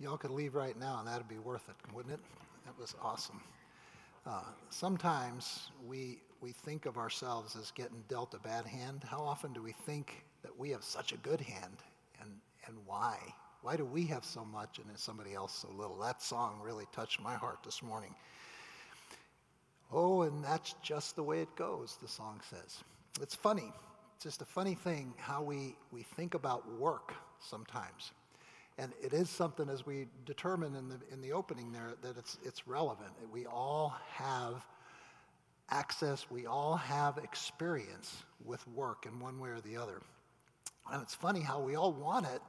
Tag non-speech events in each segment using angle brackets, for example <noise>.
Y'all could leave right now and that'd be worth it, wouldn't it? That was awesome. Uh, sometimes we, we think of ourselves as getting dealt a bad hand. How often do we think that we have such a good hand? And, and why? Why do we have so much and somebody else so little? That song really touched my heart this morning. Oh, and that's just the way it goes, the song says. It's funny. It's just a funny thing how we, we think about work sometimes. And it is something, as we determined in the, in the opening there, that it's, it's relevant. We all have access, we all have experience with work in one way or the other. And it's funny how we all want it,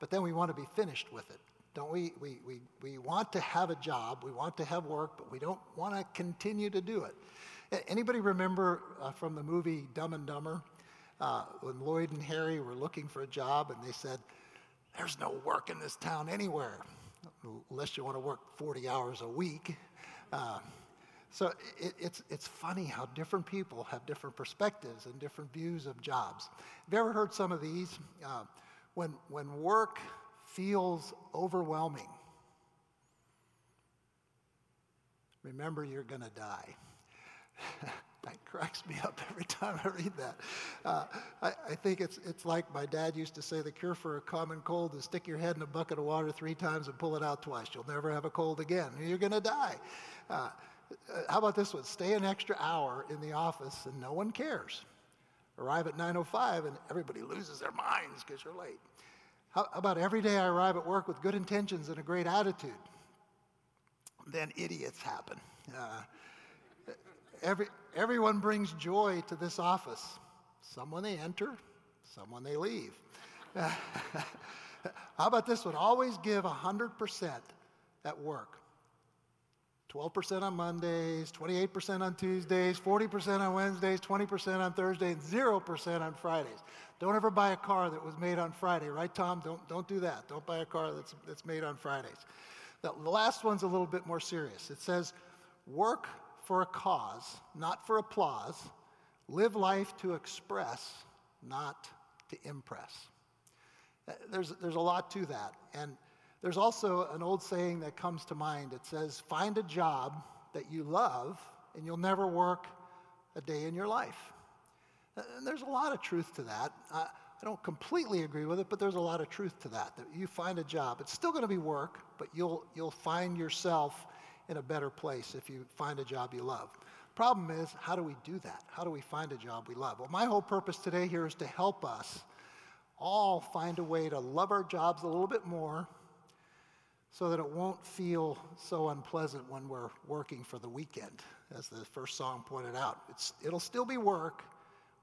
but then we want to be finished with it. Don't we? We, we, we want to have a job, we want to have work, but we don't want to continue to do it. Anybody remember uh, from the movie Dumb and Dumber uh, when Lloyd and Harry were looking for a job and they said, There's no work in this town anywhere, unless you want to work 40 hours a week. Uh, so it, it's, it's funny how different people have different perspectives and different views of jobs. Have you ever heard some of these? Uh, when, when work feels overwhelming, remember you're going to die. that cracks me up every time <laughs> I read that. Uh, I, I, think it's, it's like my dad used to say the cure for a common cold is stick your head in a bucket of water three times and pull it out twice. You'll never have a cold again. You're going to die. Uh, how about this one? Stay an extra hour in the office and no one cares. Arrive at 9.05 and everybody loses their minds because you're late. How about every day I arrive at work with good intentions and a great attitude? Then idiots happen. Uh, every, everyone brings joy to this office. Someone they enter, someone they leave. <laughs> How about this one? Always give 100% at work. 12% on Mondays, 28% on Tuesdays, 40% on Wednesdays, 20% on Thursdays, and 0% on Fridays. Don't ever buy a car that was made on Friday, right, Tom? Don't, don't do that. Don't buy a car that's, that's made on Fridays. The last one's a little bit more serious. It says, work for a cause, not for applause. Live life to express, not to impress. Uh, there's, there's a lot to that. And there's also an old saying that comes to mind. It says, Find a job that you love, and you'll never work a day in your life. And there's a lot of truth to that. I, I don't completely agree with it, but there's a lot of truth to that. That you find a job, it's still going to be work, but you'll, you'll find yourself in a better place if you find a job you love. Problem is, how do we do that? How do we find a job we love? Well, my whole purpose today here is to help us all find a way to love our jobs a little bit more so that it won't feel so unpleasant when we're working for the weekend, as the first song pointed out. It's, it'll still be work,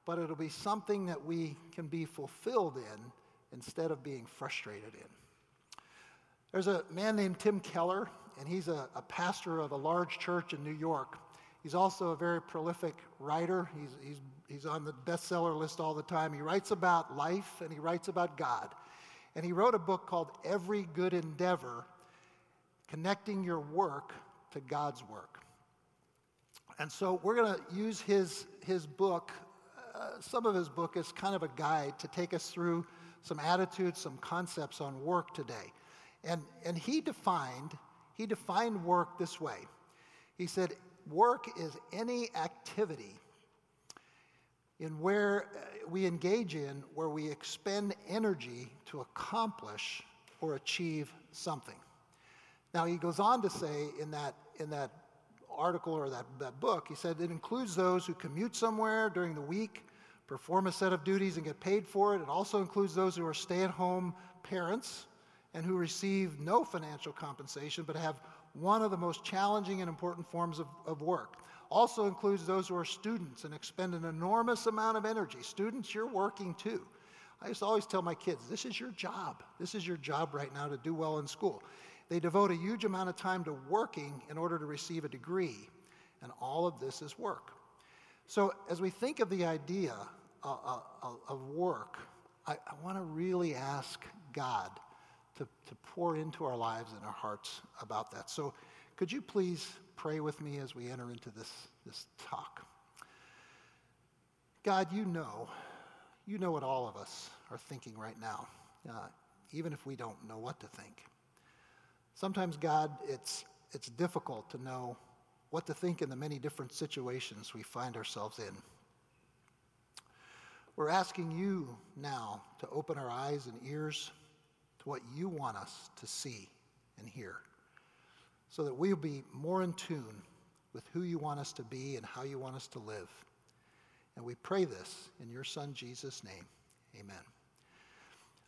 but it'll be something that we can be fulfilled in instead of being frustrated in. There's a man named Tim Keller, and he's a, a pastor of a large church in New York. He's also a very prolific writer. He's, he's, he's on the bestseller list all the time. He writes about life and he writes about God. And he wrote a book called Every Good Endeavor connecting your work to God's work. And so we're going to use his, his book, uh, some of his book, as kind of a guide to take us through some attitudes, some concepts on work today. And, and he defined, he defined work this way. He said, work is any activity in where uh, we engage in where we expend energy to accomplish or achieve something. Now, he goes on to say in that, in that article or that, that book, he said it includes those who commute somewhere during the week, perform a set of duties, and get paid for it. It also includes those who are stay at home parents and who receive no financial compensation but have one of the most challenging and important forms of, of work. Also includes those who are students and expend an enormous amount of energy. Students, you're working too. I used to always tell my kids, this is your job. This is your job right now to do well in school. They devote a huge amount of time to working in order to receive a degree, and all of this is work. So, as we think of the idea uh, uh, of work, I, I want to really ask God to, to pour into our lives and our hearts about that. So, could you please pray with me as we enter into this, this talk? God, you know, you know what all of us are thinking right now, uh, even if we don't know what to think. Sometimes, God, it's, it's difficult to know what to think in the many different situations we find ourselves in. We're asking you now to open our eyes and ears to what you want us to see and hear so that we'll be more in tune with who you want us to be and how you want us to live. And we pray this in your Son, Jesus' name. Amen.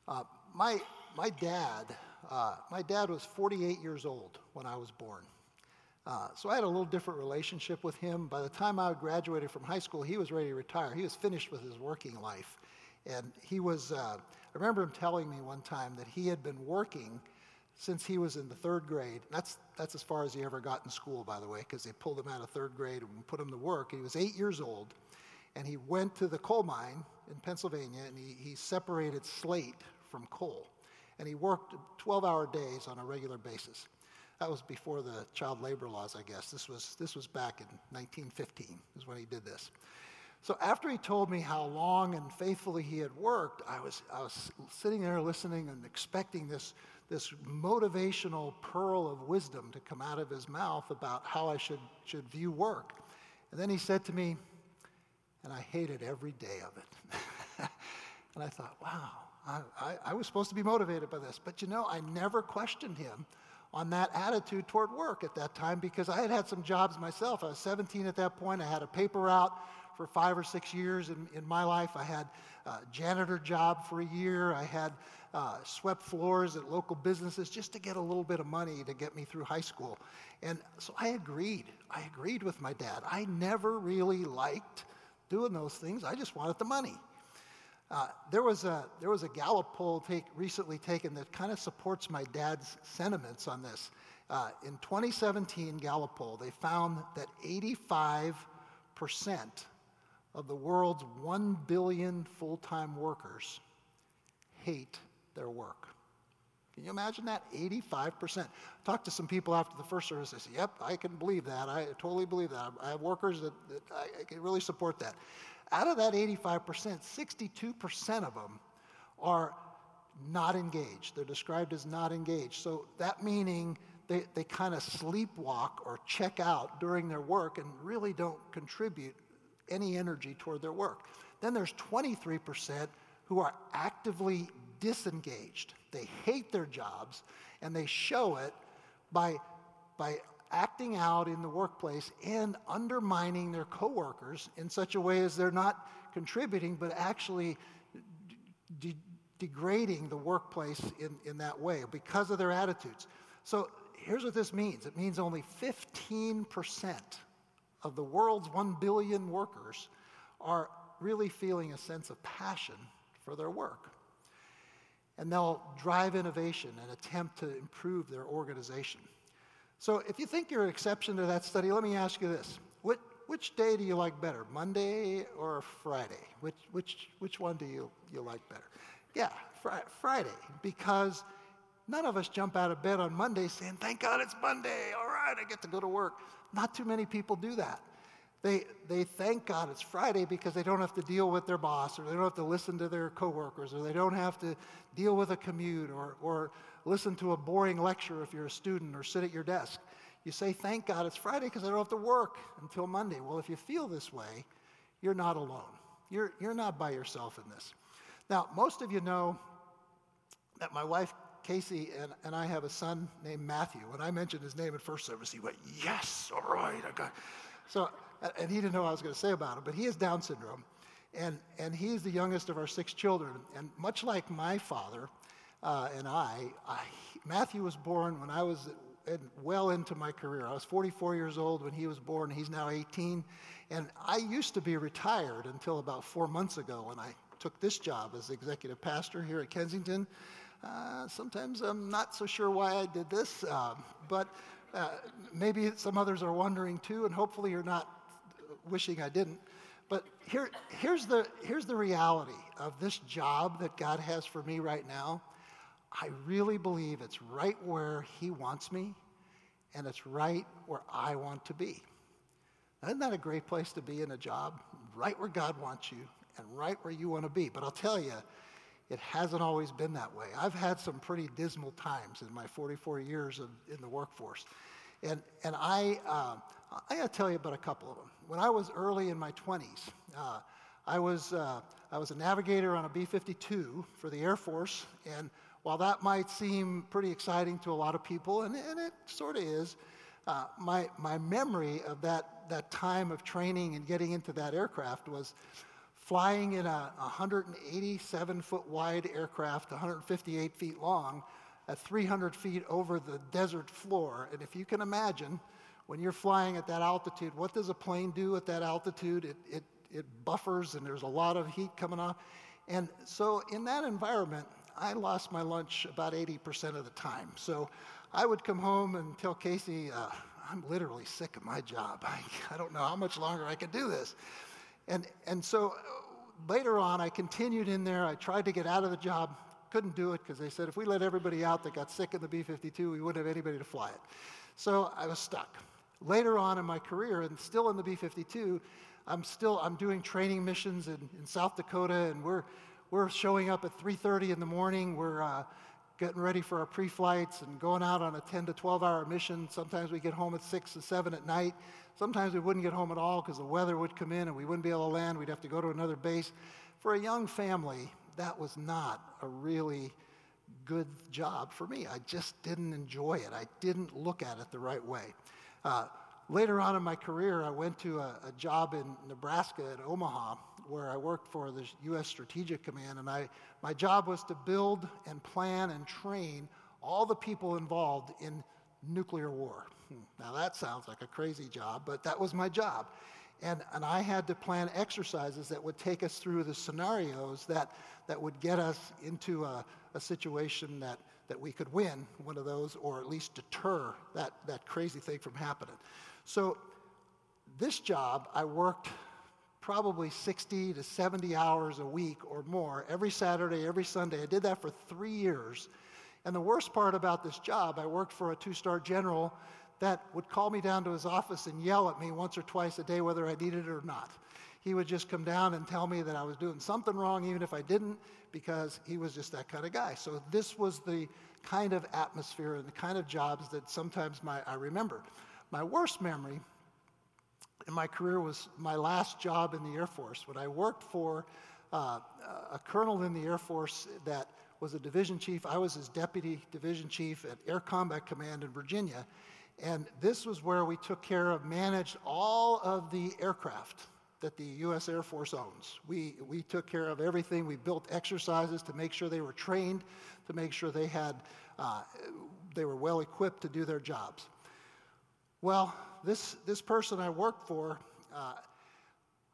Uh, my, my dad, uh, my dad was 48 years old when I was born. Uh, so I had a little different relationship with him. By the time I graduated from high school, he was ready to retire. He was finished with his working life. And he was, uh, I remember him telling me one time that he had been working since he was in the third grade. That's, that's as far as he ever got in school, by the way, because they pulled him out of third grade and put him to work. He was eight years old, and he went to the coal mine in Pennsylvania, and he, he separated slate from coal. And he worked 12 hour days on a regular basis. That was before the child labor laws, I guess. This was, this was back in 1915, is when he did this. So after he told me how long and faithfully he had worked, I was, I was sitting there listening and expecting this, this motivational pearl of wisdom to come out of his mouth about how I should, should view work. And then he said to me, and I hated every day of it. <laughs> and I thought, wow, I, I, I was supposed to be motivated by this. But you know, I never questioned him on that attitude toward work at that time because I had had some jobs myself. I was 17 at that point. I had a paper route for five or six years in, in my life. I had a janitor job for a year. I had uh, swept floors at local businesses just to get a little bit of money to get me through high school. And so I agreed. I agreed with my dad. I never really liked doing those things. I just wanted the money. Uh, there, was a, there was a Gallup poll take, recently taken that kind of supports my dad's sentiments on this. Uh, in 2017 Gallup poll, they found that 85% of the world's 1 billion full time workers hate their work. Can you imagine that? 85%. Talked to some people after the first service. They said, Yep, I can believe that. I totally believe that. I have workers that, that I, I can really support that. Out of that 85%, 62% of them are not engaged. They're described as not engaged. So that meaning they, they kind of sleepwalk or check out during their work and really don't contribute any energy toward their work. Then there's 23% who are actively disengaged. They hate their jobs and they show it by, by acting out in the workplace and undermining their coworkers in such a way as they're not contributing but actually de- degrading the workplace in, in that way because of their attitudes. So here's what this means it means only 15% of the world's 1 billion workers are really feeling a sense of passion for their work. And they'll drive innovation and attempt to improve their organization. So if you think you're an exception to that study, let me ask you this. Which, which day do you like better, Monday or Friday? Which, which, which one do you, you like better? Yeah, fr- Friday, because none of us jump out of bed on Monday saying, thank God it's Monday, all right, I get to go to work. Not too many people do that. They, they thank God it's Friday because they don't have to deal with their boss or they don't have to listen to their coworkers or they don't have to deal with a commute or, or listen to a boring lecture if you're a student or sit at your desk. You say, thank God it's Friday because I don't have to work until Monday. Well, if you feel this way, you're not alone. You're, you're not by yourself in this. Now, most of you know that my wife Casey and, and I have a son named Matthew. When I mentioned his name at first service, he went, Yes, all right, I got. So and he didn't know what I was going to say about him, but he has Down syndrome. And, and he is the youngest of our six children. And much like my father uh, and I, I, Matthew was born when I was in, well into my career. I was 44 years old when he was born. He's now 18. And I used to be retired until about four months ago when I took this job as executive pastor here at Kensington. Uh, sometimes I'm not so sure why I did this, uh, but uh, maybe some others are wondering too, and hopefully you're not wishing I didn't. But here, here's, the, here's the reality of this job that God has for me right now. I really believe it's right where He wants me, and it's right where I want to be. Isn't that a great place to be in a job? Right where God wants you, and right where you want to be. But I'll tell you, it hasn't always been that way. I've had some pretty dismal times in my 44 years of, in the workforce. And, and I, uh, I got to tell you about a couple of them. When I was early in my 20s, uh, I, was, uh, I was a navigator on a B 52 for the Air Force. And while that might seem pretty exciting to a lot of people, and, and it sort of is, uh, my, my memory of that, that time of training and getting into that aircraft was flying in a 187 foot wide aircraft, 158 feet long, at 300 feet over the desert floor. And if you can imagine, when you're flying at that altitude, what does a plane do at that altitude? It, it, it buffers and there's a lot of heat coming off. And so in that environment, I lost my lunch about 80% of the time. So I would come home and tell Casey, uh, I'm literally sick of my job. I, <laughs> I don't know how much longer I can do this. And, and so uh, later on, I continued in there. I tried to get out of the job, couldn't do it because they said if we let everybody out that got sick in the B 52, we wouldn't have anybody to fly it. So I was stuck. Later on in my career, and still in the B 52, I'm still I'm doing training missions in, in South Dakota, and we're, we're showing up at 3.30 in the morning. We're uh, getting ready for our pre-flights and going out on a 10 to 12 hour mission. Sometimes we get home at 6 to 7 at night. Sometimes we wouldn't get home at all because the weather would come in and we wouldn't be able to land. We'd have to go to another base. For a young family, that was not a really good job for me. I just didn't enjoy it. I didn't look at it the right way. Uh, later on in my career, I went to a, a, job in Nebraska at Omaha where I worked for the U.S. Strategic Command, and I, my job was to build and plan and train all the people involved in nuclear war. Hmm, now, that sounds like a crazy job, but that was my job. And, and I had to plan exercises that would take us through the scenarios that, that would get us into a, a situation that, that we could win one of those or at least deter that, that crazy thing from happening. So, this job, I worked probably 60 to 70 hours a week or more every Saturday, every Sunday. I did that for three years. And the worst part about this job, I worked for a two star general that would call me down to his office and yell at me once or twice a day whether I needed it or not. He would just come down and tell me that I was doing something wrong, even if I didn't, because he was just that kind of guy. So this was the kind of atmosphere and the kind of jobs that sometimes my, I remember. My worst memory in my career was my last job in the Air Force when I worked for uh, a colonel in the Air Force that was a division chief. I was his deputy division chief at Air Combat Command in Virginia. And this was where we took care of, managed all of the aircraft that the U.S. Air Force owns. We, we took care of everything. We built exercises to make sure they were trained, to make sure they had, uh, they were well equipped to do their jobs. Well, this, this person I work for, uh,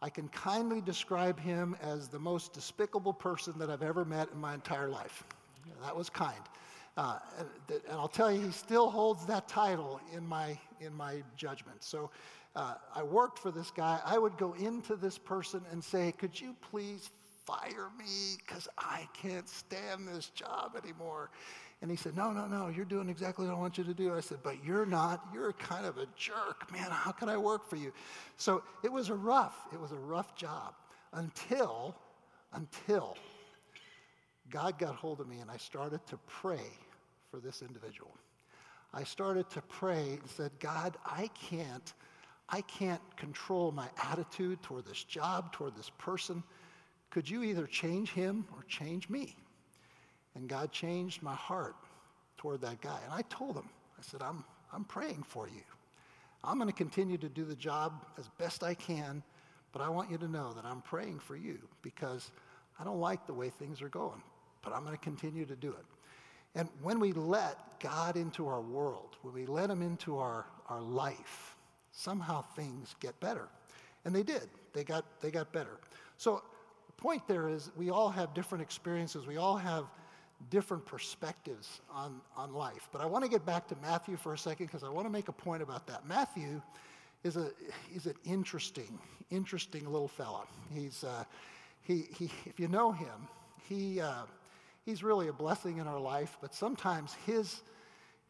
I can kindly describe him as the most despicable person that I've ever met in my entire life. That was kind. Uh, and, and, I'll tell you, he still holds that title in my, in my judgment. So uh, I worked for this guy. I would go into this person and say, Could you please fire me? Because I can't stand this job anymore. And he said, No, no, no, you're doing exactly what I want you to do. I said, But you're not. You're kind of a jerk. Man, how can I work for you? So it was a rough, it was a rough job until, until God got hold of me and I started to pray for this individual. I started to pray and said, God, I can't, I can't control my attitude toward this job, toward this person. Could you either change him or change me? And God changed my heart toward that guy. And I told him, I said, I'm, I'm praying for you. I'm going to continue to do the job as best I can, but I want you to know that I'm praying for you because I don't like the way things are going, but I'm going to continue to do it. And when we let God into our world, when we let Him into our, our life, somehow things get better. And they did. They got, they got better. So the point there is we all have different experiences. We all have different perspectives on, on life. But I want to get back to Matthew for a second because I want to make a point about that. Matthew is, a, is an interesting, interesting little fella. He's, uh, he, he, if you know him, he, uh, he's really a blessing in our life, but sometimes his,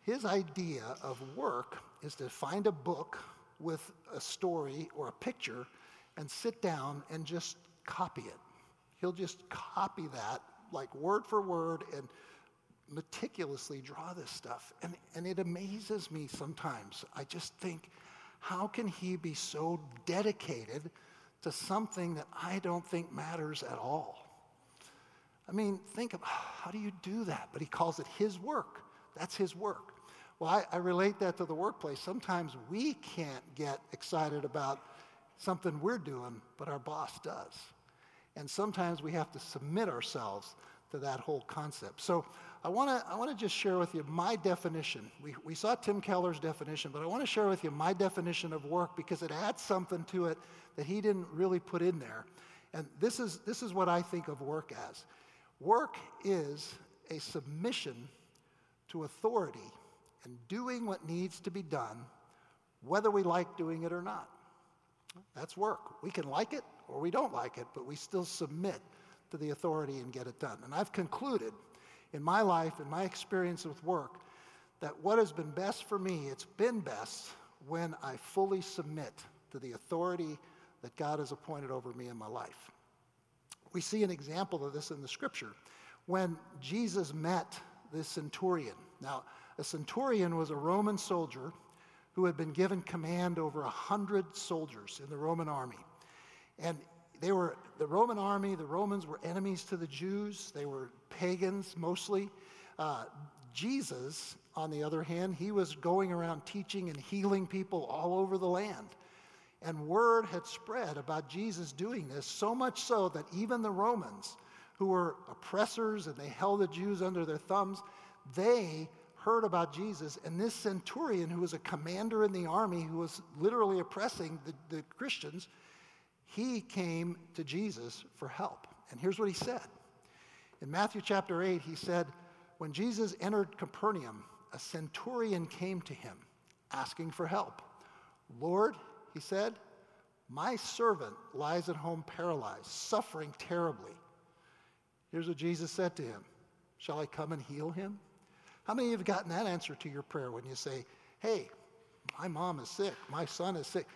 his idea of work is to find a book with a story or a picture and sit down and just copy it. He'll just copy that like word for word and meticulously draw this stuff. And, and it amazes me sometimes. I just think, how can he be so dedicated to something that I don't think matters at all? I mean, think of <sighs> how do you do that? But he calls it his work. That's his work. Well, I, I relate that to the workplace. Sometimes we can't get excited about something we're doing, but our boss does. And sometimes we have to submit ourselves to that whole concept. So I want to I wanna just share with you my definition. We, we saw Tim Keller's definition, but I want to share with you my definition of work because it adds something to it that he didn't really put in there. And this is, this is what I think of work as work is a submission to authority and doing what needs to be done, whether we like doing it or not. That's work. We can like it or we don't like it, but we still submit to the authority and get it done. And I've concluded in my life, in my experience with work, that what has been best for me, it's been best when I fully submit to the authority that God has appointed over me in my life. We see an example of this in the scripture when Jesus met this centurion. Now, a centurion was a Roman soldier who had been given command over a hundred soldiers in the Roman army. And they were the Roman army, the Romans were enemies to the Jews, they were pagans mostly. Uh, Jesus, on the other hand, he was going around teaching and healing people all over the land. And word had spread about Jesus doing this, so much so that even the Romans, who were oppressors and they held the Jews under their thumbs, they heard about Jesus. And this centurion, who was a commander in the army, who was literally oppressing the, the Christians, he came to Jesus for help. And here's what he said. In Matthew chapter 8, he said, When Jesus entered Capernaum, a centurion came to him asking for help. Lord, he said, my servant lies at home paralyzed, suffering terribly. Here's what Jesus said to him Shall I come and heal him? How many of you have gotten that answer to your prayer when you say, Hey, my mom is sick, my son is sick?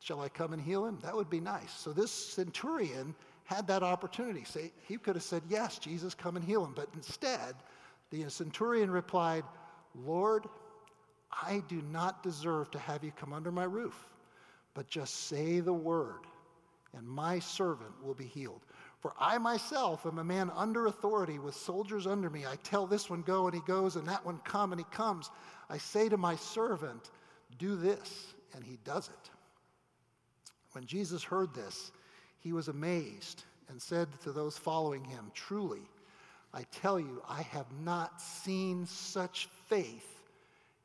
Shall I come and heal him? That would be nice. So this centurion had that opportunity. Say, he could have said, Yes, Jesus, come and heal him. But instead, the centurion replied, Lord, I do not deserve to have you come under my roof, but just say the word, and my servant will be healed. For I myself am a man under authority with soldiers under me. I tell this one, go, and he goes, and that one, come, and he comes. I say to my servant, do this, and he does it. When Jesus heard this, he was amazed and said to those following him, Truly, I tell you, I have not seen such faith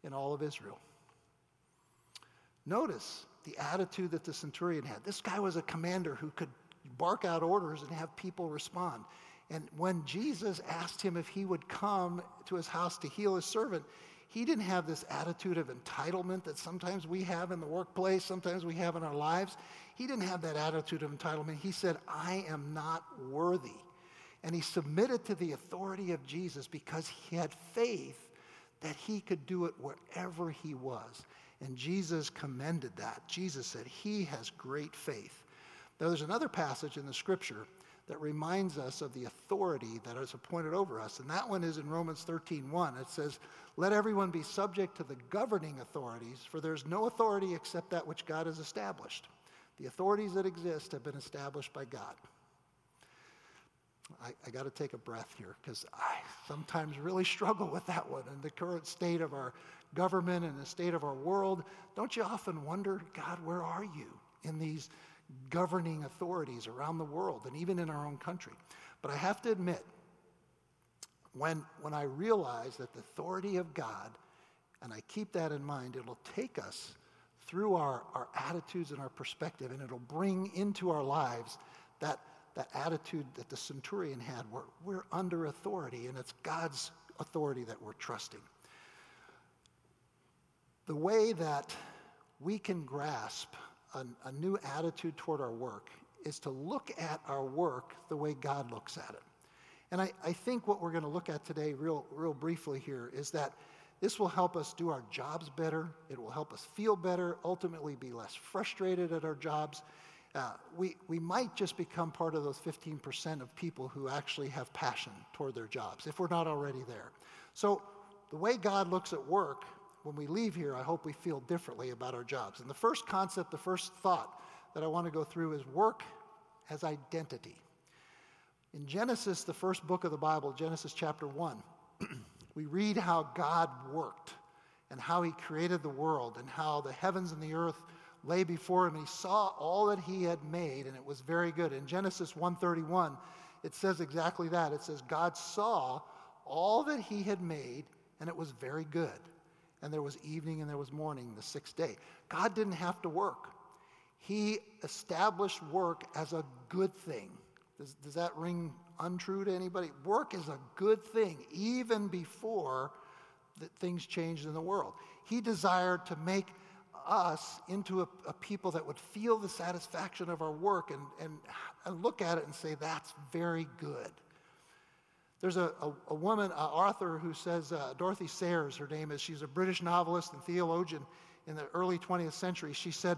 in all of Israel. Notice the attitude that the centurion had. This guy was a commander who could bark out orders and have people respond. And when Jesus asked him if he would come to his house to heal his servant, he didn't have this attitude of entitlement that sometimes we have in the workplace, sometimes we have in our lives. He didn't have that attitude of entitlement. He said, I am not worthy. And he submitted to the authority of Jesus because he had faith that he could do it wherever he was. And Jesus commended that. Jesus said, He has great faith. Now, there's another passage in the scripture that reminds us of the authority that is appointed over us. And that one is in Romans 13:1. It says, "Let everyone be subject to the governing authorities, for there's no authority except that which God has established. The authorities that exist have been established by God." I, I got to take a breath here because I sometimes really <laughs> struggle with that one in the current state of our government and the state of our world. Don't you often wonder, God, where are you in these governing authorities around the world and even in our own country. But I have to admit, when, when I realize that the authority of God, and I keep that in mind, it'll take us through our, our attitudes and our perspective, and it'll bring into our lives that, that attitude that the centurion had, where we're under authority, and it's God's authority that we're trusting. The way that we can grasp a, a new attitude toward our work is to look at our work the way God looks at it. And I, I think what we're going to look at today, real, real briefly here, is that this will help us do our jobs better. It will help us feel better, ultimately be less frustrated at our jobs. uh, we, we might just become part of those 15% of people who actually have passion toward their jobs, if we're not already there. So, the way God looks at work, when we leave here, I hope we feel differently about our jobs. And the first concept, the first thought that I want to go through is work as identity. In Genesis, the first book of the Bible, Genesis chapter 1, <clears throat> we read how God worked and how he created the world and how the heavens and the earth lay before him. He saw all that he had made and it was very good. In Genesis 1:31, it says exactly that. It says God saw all that he had made and it was very good. And there was evening and there was morning the sixth day. God didn't have to work. He established work as a good thing. Does, does that ring untrue to anybody? Work is a good thing, even before that things changed in the world. He desired to make us into a, a, people that would feel the satisfaction of our work and, and, and look at it and say, that's very good. There's a, a, a woman, an author, who says, uh, Dorothy Sayers, her name is, she's a British novelist and theologian in the early 20th century. She said,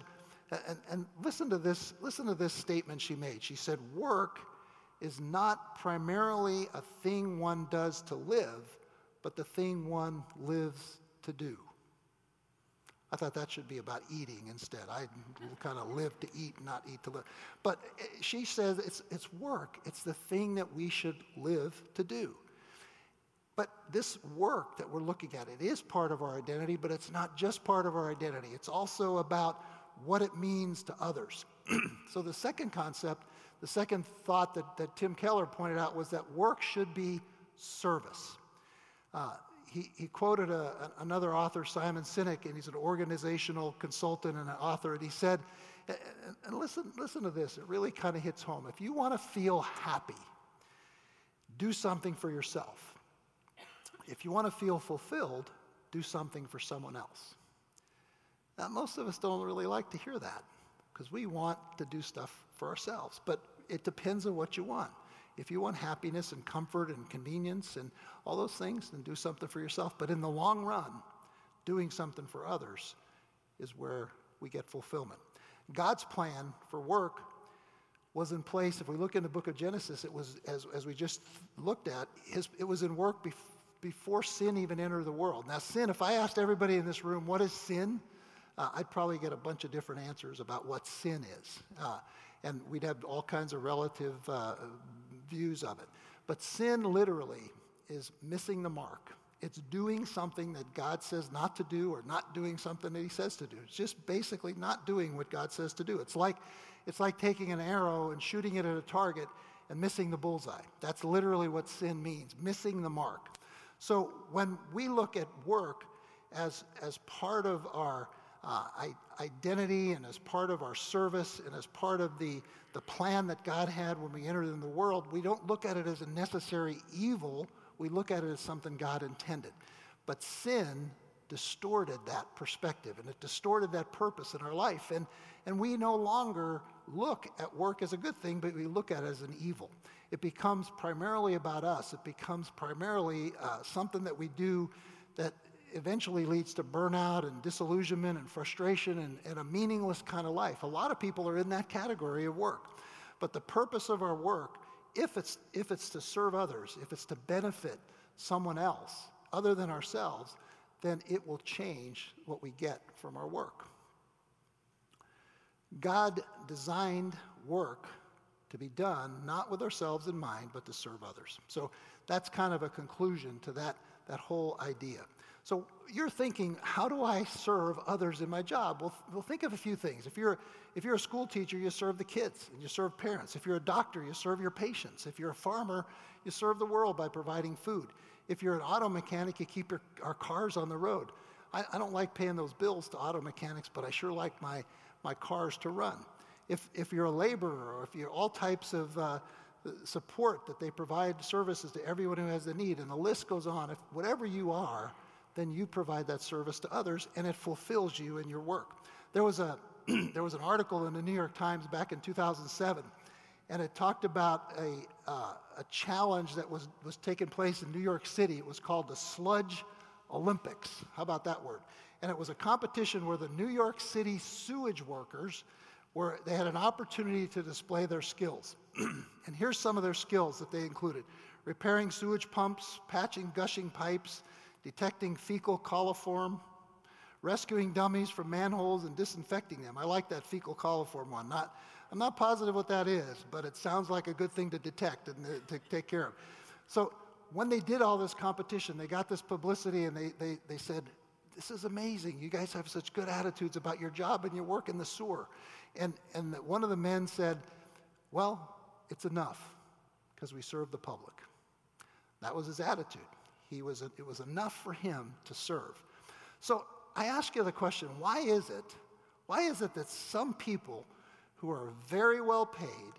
and, and listen to this, listen to this statement she made. She said, work is not primarily a thing one does to live, but the thing one lives to do. I thought that should be about eating instead. I kind of live to eat, not eat to live. But eh, she says it's, it's work, it's the thing that we should live to do. But this work that we're looking at, it is part of our identity, but it's not just part of our identity. It's also about what it means to others. <clears throat> so the second concept, the second thought that, that Tim Keller pointed out was that work should be service. Uh, he, he quoted a, another author, Simon Sinek, and he's an organizational consultant and an author, and he said, and listen, listen to this, it really kind of hits home. If you want to feel happy, do something for yourself. If you want to feel fulfilled, do something for someone else. Now, most of us don't really like to hear that because we want to do stuff for ourselves, but it depends on what you want. If you want happiness and comfort and convenience and all those things, then do something for yourself. But in the long run, doing something for others is where we get fulfillment. God's plan for work was in place. If we look in the book of Genesis, it was, as, as we just looked at, his, it was in work bef- before sin even entered the world. Now, sin, if I asked everybody in this room, what is sin? Uh, I'd probably get a bunch of different answers about what sin is. Uh, and we'd have all kinds of relative uh, views of it. But sin literally is missing the mark. It's doing something that God says not to do or not doing something that he says to do. It's just basically not doing what God says to do. It's like, it's like taking an arrow and shooting it at a target and missing the bullseye. That's literally what sin means, missing the mark. So when we look at work as, as part of our uh, identity and as part of our service and as part of the, the plan that God had when we entered in the world, we don't look at it as a necessary evil. We look at it as something God intended. But sin distorted that perspective and it distorted that purpose in our life. And, and we no longer look at work as a good thing, but we look at it as an evil. It becomes primarily about us, it becomes primarily uh, something that we do that eventually leads to burnout and disillusionment and frustration and, and a meaningless kind of life. A lot of people are in that category of work. But the purpose of our work, if it's, if it's to serve others, if it's to benefit someone else other than ourselves, then it will change what we get from our work. God designed work to be done not with ourselves in mind, but to serve others. So that's kind of a conclusion to that, that whole idea. So you're thinking, how do I serve others in my job? Well, well, think of a few things. If you're, if you're a school teacher, you serve the kids and you serve parents. If you're a doctor, you serve your patients. If you're a farmer, you serve the world by providing food. If you're an auto mechanic, you keep your, our cars on the road. I, I don't like paying those bills to auto mechanics, but I sure like my, my cars to run. If, if you're a laborer or if you're all types of uh, support that they provide services to everyone who has the need, and the list goes on, if whatever you are, then you provide that service to others and it fulfills you in your work. There was, a, <clears throat> there was an article in the New York Times back in 2007, and it talked about a, uh, a challenge that was, was taking place in New York City. It was called the Sludge Olympics. How about that word? And it was a competition where the New York City sewage workers where they had an opportunity to display their skills. <clears throat> and here's some of their skills that they included repairing sewage pumps, patching gushing pipes, detecting fecal coliform, rescuing dummies from manholes and disinfecting them. I like that fecal coliform one. Not, I'm not positive what that is, but it sounds like a good thing to detect and to, to take care of. So when they did all this competition, they got this publicity and they, they, they said, This is amazing. You guys have such good attitudes about your job and your work in the sewer. And, and one of the men said, Well, it's enough because we serve the public. That was his attitude. He was, it was enough for him to serve. So I ask you the question why is it? Why is it that some people who are very well paid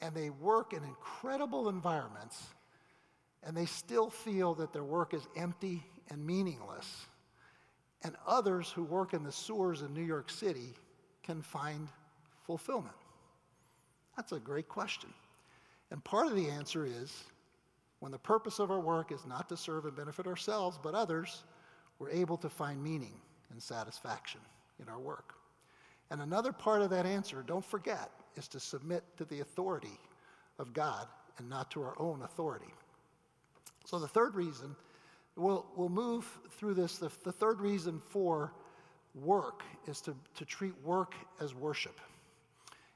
and they work in incredible environments and they still feel that their work is empty and meaningless, and others who work in the sewers in New York City can find fulfillment? That's a great question. And part of the answer is when the purpose of our work is not to serve and benefit ourselves, but others, we're able to find meaning and satisfaction in our work. And another part of that answer, don't forget, is to submit to the authority of God and not to our own authority. So the third reason, we'll, we'll move through this. The, the third reason for work is to, to treat work as worship.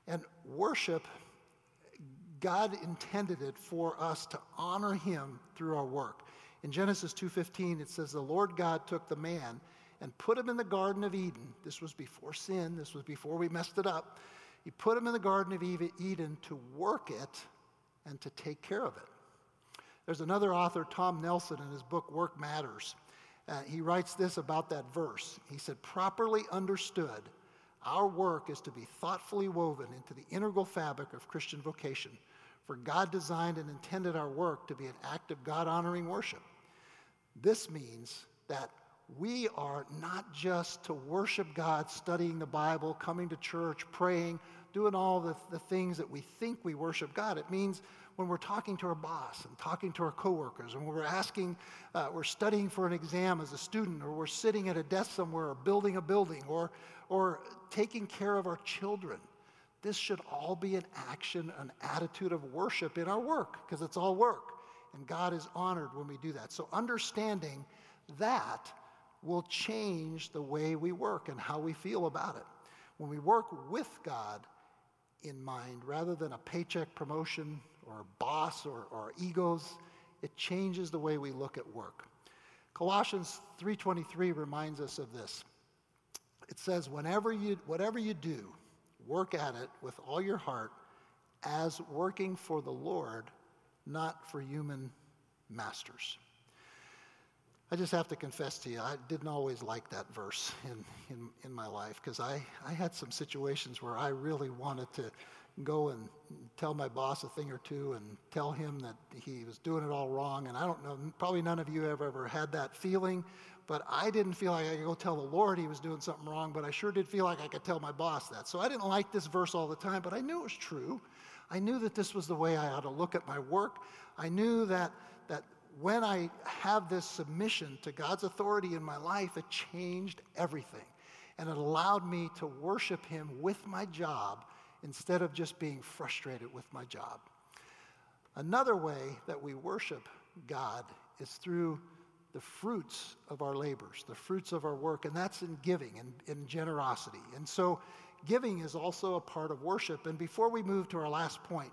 And worship, God intended it for us to honor him through our work. In Genesis 2:15 it says the Lord God took the man and put him in the garden of Eden. This was before sin, this was before we messed it up. He put him in the garden of Eden to work it and to take care of it. There's another author, Tom Nelson, in his book Work Matters. Uh, he writes this about that verse. He said, Properly understood, our work is to be thoughtfully woven into the integral fabric of Christian vocation, for God designed and intended our work to be an act of God honoring worship. This means that we are not just to worship God, studying the Bible, coming to church, praying, doing all the, the things that we think we worship God. It means when we're talking to our boss and talking to our coworkers, and when we're asking, uh, we're studying for an exam as a student, or we're sitting at a desk somewhere, or building a building, or, or taking care of our children. This should all be an action, an attitude of worship in our work, because it's all work. And God is honored when we do that. So understanding that will change the way we work and how we feel about it. When we work with God in mind, rather than a paycheck promotion or a boss or, or egos. It changes the way we look at work. Colossians 3:23 reminds us of this. It says, "Whenever you whatever you do, work at it with all your heart as working for the Lord, not for human masters." I just have to confess to you, I didn't always like that verse in, in, in my life because I, I had some situations where I really wanted to go and tell my boss a thing or two and tell him that he was doing it all wrong. And I don't know, probably none of you have ever had that feeling, but I didn't feel like I could go tell the Lord he was doing something wrong, but I sure did feel like I could tell my boss that. So I didn't like this verse all the time, but I knew it was true. I knew that this was the way I ought to look at my work. I knew that, that when I have this submission to God's authority in my life, it changed everything. And it allowed me to worship Him with my job instead of just being frustrated with my job. Another way that we worship God is through the fruits of our labors, the fruits of our work, and that's in giving and in generosity. And so, giving is also a part of worship. And before we move to our last point,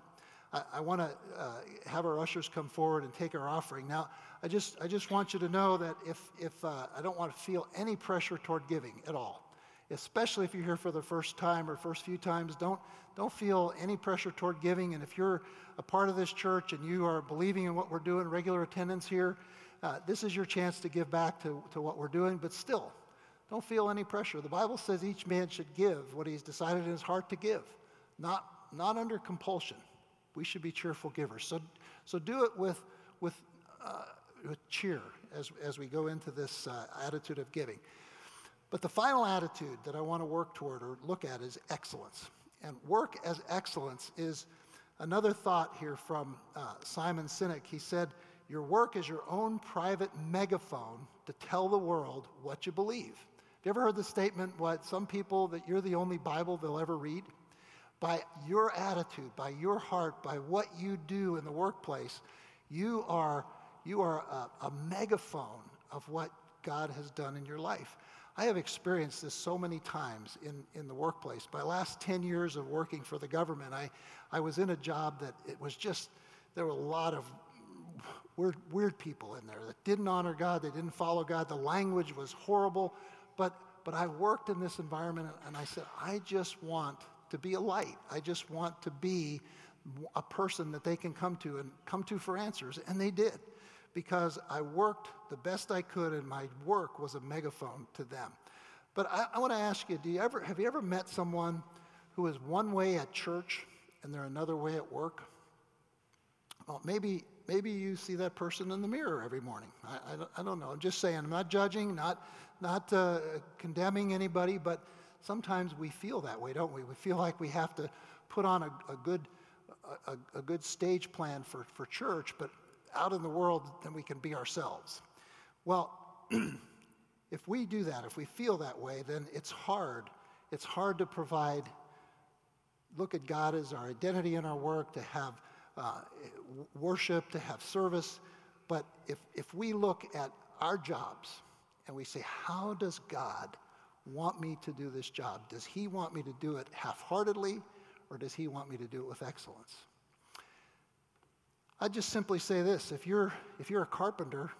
I, I want to uh, have our ushers come forward and take our offering. Now, I just, I just want you to know that if, if uh, I don't want to feel any pressure toward giving at all especially if you're here for the first time or first few times, don't, don't feel any pressure toward giving. And if you're a part of this church and you are believing in what we're doing, regular attendance here, uh, this is your chance to give back to, to what we're doing. But still, don't feel any pressure. The Bible says each man should give what he's decided in his heart to give, not, not under compulsion. We should be cheerful givers. So, so do it with, with, uh, with cheer as, as we go into this uh, attitude of giving. But the final attitude that I want to work toward or look at is excellence. And work as excellence is another thought here from uh, Simon Sinek. He said, Your work is your own private megaphone to tell the world what you believe. Have you ever heard the statement, what some people, that you're the only Bible they'll ever read? By your attitude, by your heart, by what you do in the workplace, you are, you are a, a megaphone of what God has done in your life. I have experienced this so many times in, in the workplace. My last 10 years of working for the government, I, I was in a job that it was just, there were a lot of weird, weird people in there that didn't honor God, they didn't follow God. The language was horrible. But, but I worked in this environment and I said, I just want to be a light. I just want to be a person that they can come to and come to for answers. And they did because I worked the best I could and my work was a megaphone to them. But I, I want to ask you, do you ever, have you ever met someone who is one way at church and they're another way at work? Well, maybe, maybe you see that person in the mirror every morning. I, I, I don't know. I'm just saying, I'm not judging, not, not uh, condemning anybody, but sometimes we feel that way, don't we? We feel like we have to put on a, a good, a, a, good stage plan for, for church, but out in the world, then we can be ourselves. Well, <clears throat> if we do that, if we feel that way, then it's hard. It's hard to provide, look at God as our identity in our work, to have uh, worship, to have service. But if, if we look at our jobs and we say, how does God want me to do this job? Does he want me to do it half-heartedly or does he want me to do it with excellence? I just simply say this, if you're, if you're a carpenter,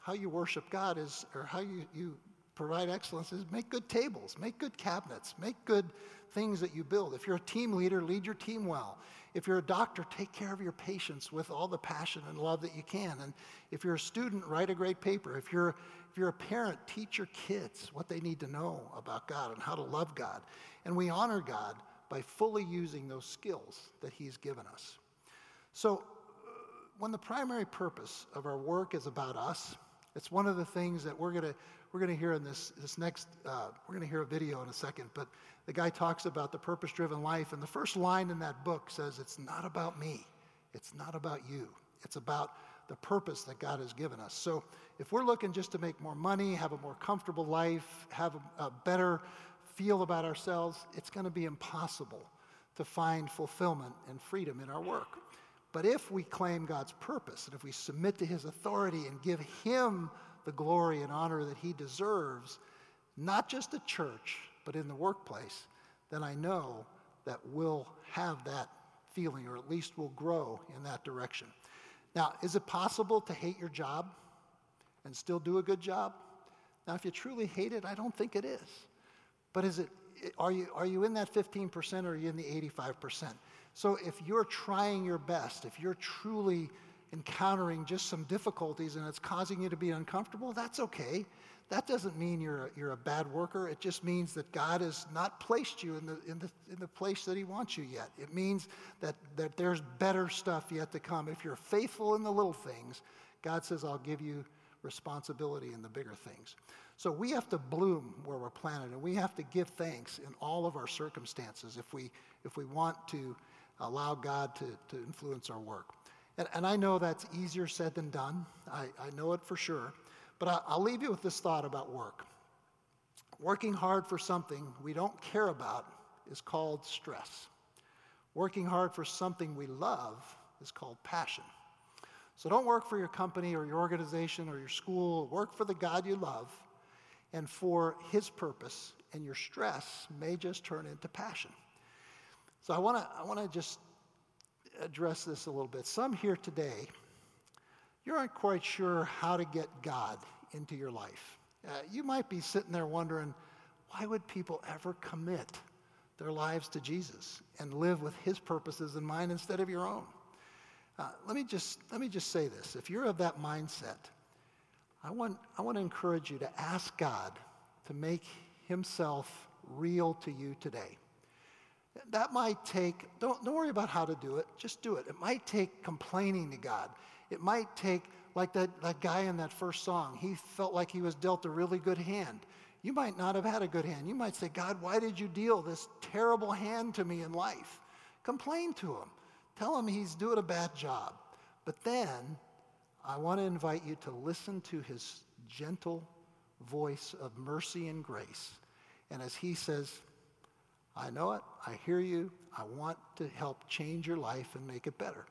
how you worship God is, or how you, you provide excellence is make good tables, make good cabinets, make good things that you build. If you're a team leader, lead your team well. If you're a doctor, take care of your patients with all the passion and love that you can. And if you're a student, write a great paper. If you're, if you're a parent, teach your kids what they need to know about God and how to love God. And we honor God by fully using those skills that He's given us. So, uh, when the primary purpose of our work is about us, it's one of the things that we're going to we're going to hear in this, this next, uh, we're going to hear a video in a second, but the guy talks about the purpose driven life. And the first line in that book says, It's not about me, it's not about you, it's about the purpose that God has given us. So if we're looking just to make more money, have a more comfortable life, have a, a better feel about ourselves, it's going to be impossible to find fulfillment and freedom in our work. But if we claim God's purpose and if we submit to his authority and give him the glory and honor that he deserves, not just at church, but in the workplace, then I know that we'll have that feeling, or at least we'll grow in that direction. Now, is it possible to hate your job and still do a good job? Now, if you truly hate it, I don't think it is. But is it, are you, are you in that 15% or are you in the 85%? So if you're trying your best, if you're truly encountering just some difficulties and it's causing you to be uncomfortable, that's okay. That doesn't mean you're a, you're a bad worker. It just means that God has not placed you in the, in, the, in the place that He wants you yet. It means that, that there's better stuff yet to come. If you're faithful in the little things, God says, I'll give you responsibility in the bigger things. So we have to bloom where we're planted, and we have to give thanks in all of our circumstances if we, if we want to allow God to, to influence our work. And, and I know that's easier said than done. I, I know it for sure. But I, I'll leave you with this thought about work. Working hard for something we don't care about is called stress. Working hard for something we love is called passion. So don't work for your company or your organization or your school. Work for the God you love and for His purpose, and your stress may just turn into passion. So I want to I want to just address this a little bit. Some here today, you aren't quite sure how to get God into your life. Uh, you might be sitting there wondering, why would people ever commit their lives to Jesus and live with his purposes in mind instead of your own? Uh, let, me just, let me just say this. If you're of that mindset, I want, I want to encourage you to ask God to make himself real to you today. That might take, don't, don't worry about how to do it, just do it. It might take complaining to God. It might take, like that, that guy in that first song, he felt like he was dealt a really good hand. You might not have had a good hand. You might say, God, why did you deal this terrible hand to me in life? Complain to him. Tell him he's doing a bad job. But then I want to invite you to listen to his gentle voice of mercy and grace. And as he says, I know it, I hear you, I want to help change your life and make it better.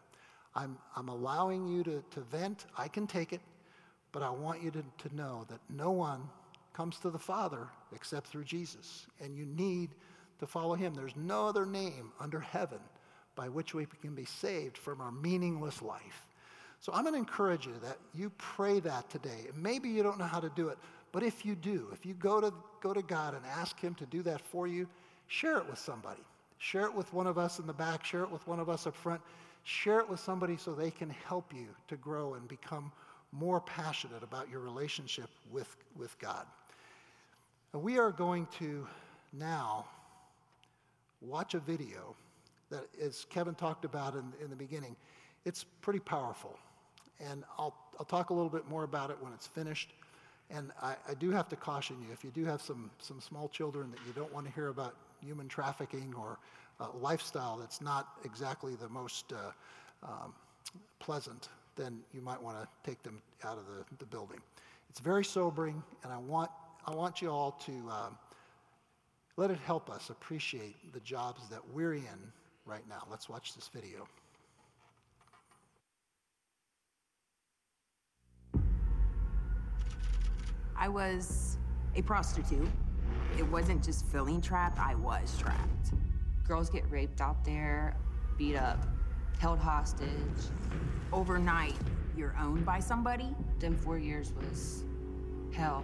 I'm, I'm allowing you to, to vent, I can take it, but I want you to, to know that no one comes to the Father except through Jesus. And you need to follow him. There's no other name under heaven by which we can be saved from our meaningless life. So I'm going to encourage you that you pray that today. Maybe you don't know how to do it, but if you do, if you go to, go to God and ask him to do that for you, share it with somebody. Share it with one of us in the back, share it with one of us up front. Share it with somebody so they can help you to grow and become more passionate about your relationship with, with God. We are going to now watch a video that, as Kevin talked about in, in the beginning, it's pretty powerful. And I'll, I'll talk a little bit more about it when it's finished. And I, I do have to caution you if you do have some, some small children that you don't want to hear about human trafficking or uh, lifestyle that's not exactly the most uh, um, pleasant, then you might want to take them out of the, the building. It's very sobering, and I want, I want you all to um, let it help us appreciate the jobs that we're in right now. Let's watch this video. I was a prostitute. It wasn't just feeling trapped, I was trapped. Girls get raped out there, beat up, held hostage. Overnight, you're owned by somebody. Them four years was hell.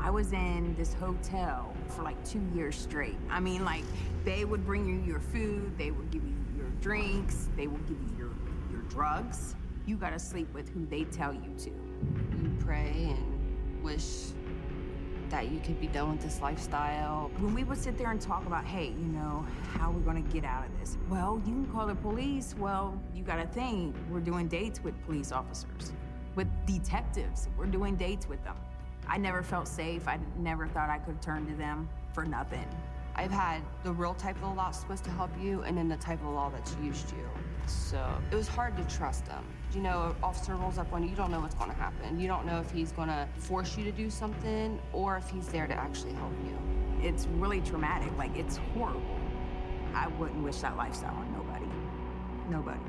I was in this hotel for like two years straight. I mean, like, they would bring you your food, they would give you your drinks, they would give you your, your drugs. You gotta sleep with who they tell you to. You pray and wish that you could be done with this lifestyle. When we would sit there and talk about, hey, you know, how we're we gonna get out of this? Well, you can call the police. Well, you gotta think, we're doing dates with police officers, with detectives. We're doing dates with them. I never felt safe. I never thought I could turn to them for nothing. I've had the real type of law supposed to help you, and then the type of law that's used you. So it was hard to trust them. You know, officer rolls up on you, you don't know what's going to happen. You don't know if he's going to force you to do something or if he's there to actually help you. It's really traumatic. Like, it's horrible. I wouldn't wish that lifestyle on nobody. Nobody.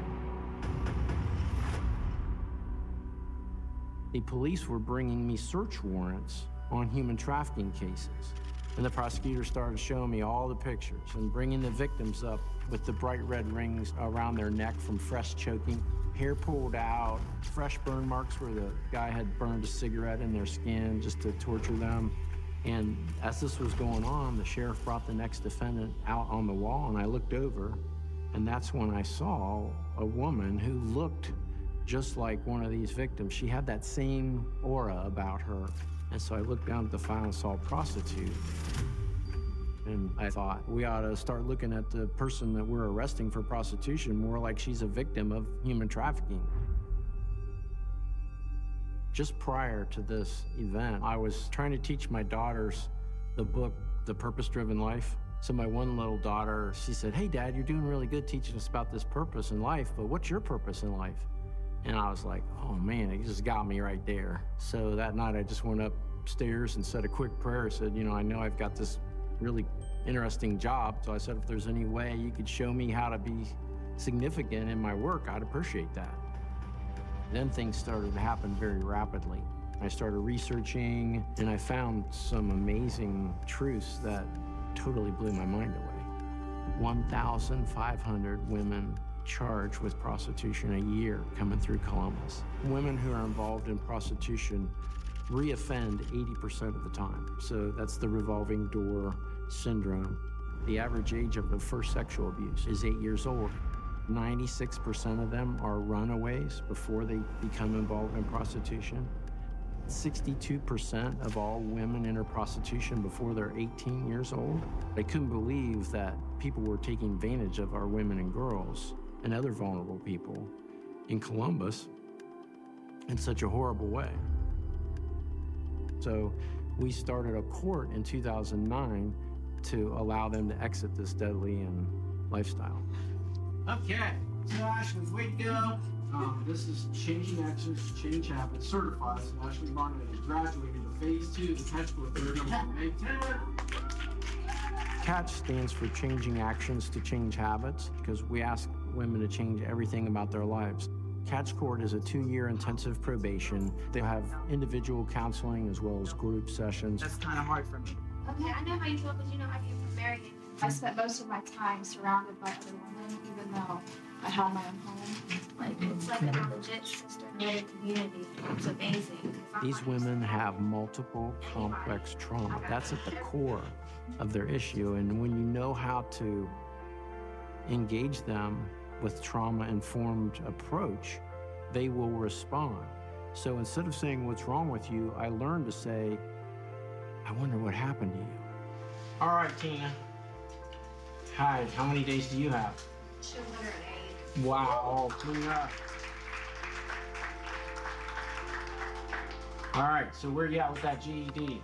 The police were bringing me search warrants on human trafficking cases. And the prosecutor started showing me all the pictures and bringing the victims up with the bright red rings around their neck from fresh choking, hair pulled out, fresh burn marks where the guy had burned a cigarette in their skin just to torture them. And as this was going on, the sheriff brought the next defendant out on the wall, and I looked over, and that's when I saw a woman who looked just like one of these victims. She had that same aura about her. And so I looked down at the file and saw prostitute. And I thought we ought to start looking at the person that we're arresting for prostitution more like she's a victim of human trafficking. Just prior to this event, I was trying to teach my daughters the book, The Purpose Driven Life. So my one little daughter, she said, Hey, Dad, you're doing really good teaching us about this purpose in life, but what's your purpose in life? And I was like, oh man, it just got me right there. So that night I just went upstairs and said a quick prayer. I said, you know, I know I've got this really interesting job. So I said, if there's any way you could show me how to be significant in my work, I'd appreciate that. Then things started to happen very rapidly. I started researching and I found some amazing truths that totally blew my mind away. 1,500 women charged with prostitution a year coming through Columbus. Women who are involved in prostitution reoffend 80% of the time. So that's the revolving door syndrome. The average age of the first sexual abuse is eight years old. 96% of them are runaways before they become involved in prostitution. 62% of all women enter prostitution before they're 18 years old. I couldn't believe that people were taking advantage of our women and girls and other vulnerable people in Columbus in such a horrible way. So we started a court in 2009 to allow them to exit this deadly and lifestyle. Okay, so Ashley, way to go. Um, this is Changing Actions, to Change Habits, certified. So Ashley Martin is graduating the phase two, the catch CATCH stands for Changing Actions to Change Habits because we ask women to change everything about their lives. Catch Court is a two-year intensive probation. They have individual counseling as well as group sessions. That's kind of hard for me. Okay, I know how you feel because you know I came from Marion. I spent most of my time surrounded by other women, even though I had my own home. Like it's like a legit sisterhood community. It's amazing. These not used to women have multiple complex trauma. That's at the core of their issue. And when you know how to engage them with trauma informed approach, they will respond. So instead of saying, What's wrong with you? I learned to say, I wonder what happened to you. All right, Tina. Hi, how many days do you have? 208. Wow, Tina. All right, so where you at with that GED?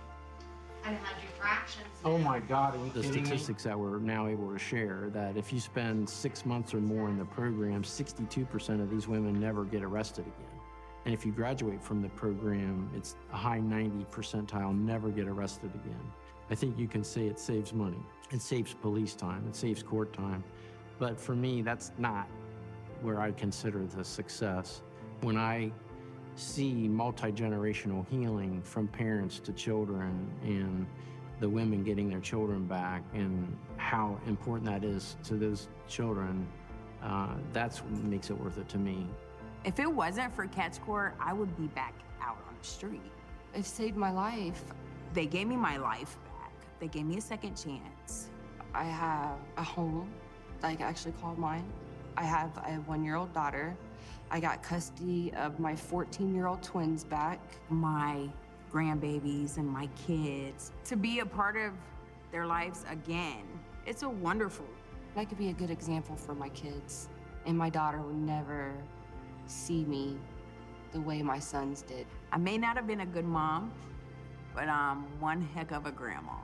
I didn't your fractions. Oh my God, are you The kidding me? statistics that we're now able to share that if you spend six months or more in the program, 62% of these women never get arrested again. And if you graduate from the program, it's a high 90 percentile, never get arrested again. I think you can say it saves money. It saves police time. It saves court time. But for me, that's not where I consider the success. When I see multi generational healing from parents to children and the women getting their children back and how important that is to those children, uh, that's what makes it worth it to me. If it wasn't for Catch Court, I would be back out on the street. It saved my life. They gave me my life back. They gave me a second chance. I have a home that I can actually call mine. I have a one year old daughter. I got custody of my 14 year old twins back. My grandbabies and my kids to be a part of their lives again. It's a wonderful. I could be a good example for my kids. And my daughter would never see me the way my sons did. I may not have been a good mom, but I'm one heck of a grandma.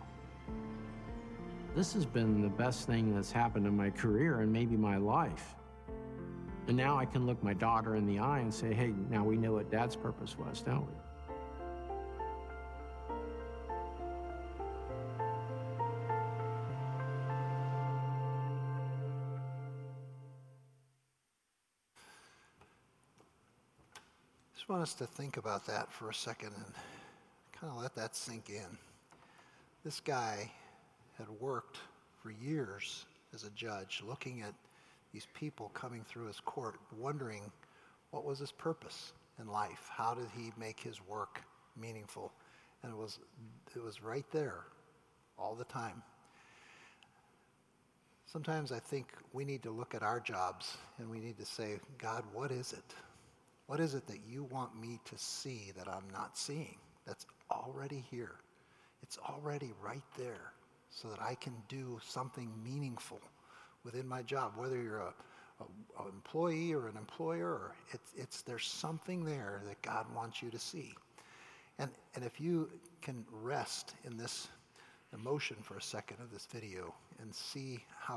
This has been the best thing that's happened in my career and maybe my life. And now I can look my daughter in the eye and say, hey, now we know what dad's purpose was, don't we? Just want us to think about that for a second and kind of let that sink in. This guy had worked for years as a judge, looking at these people coming through his court, wondering what was his purpose in life? How did he make his work meaningful? And it was, it was right there all the time. Sometimes I think we need to look at our jobs and we need to say, God, what is it? What is it that you want me to see that I'm not seeing? That's already here. It's already right there so that I can do something meaningful within my job, whether you're a, a, employee or an employer, it's, it's, there's something there that God wants you to see. And, and if you can rest in this emotion for a second of this video and see how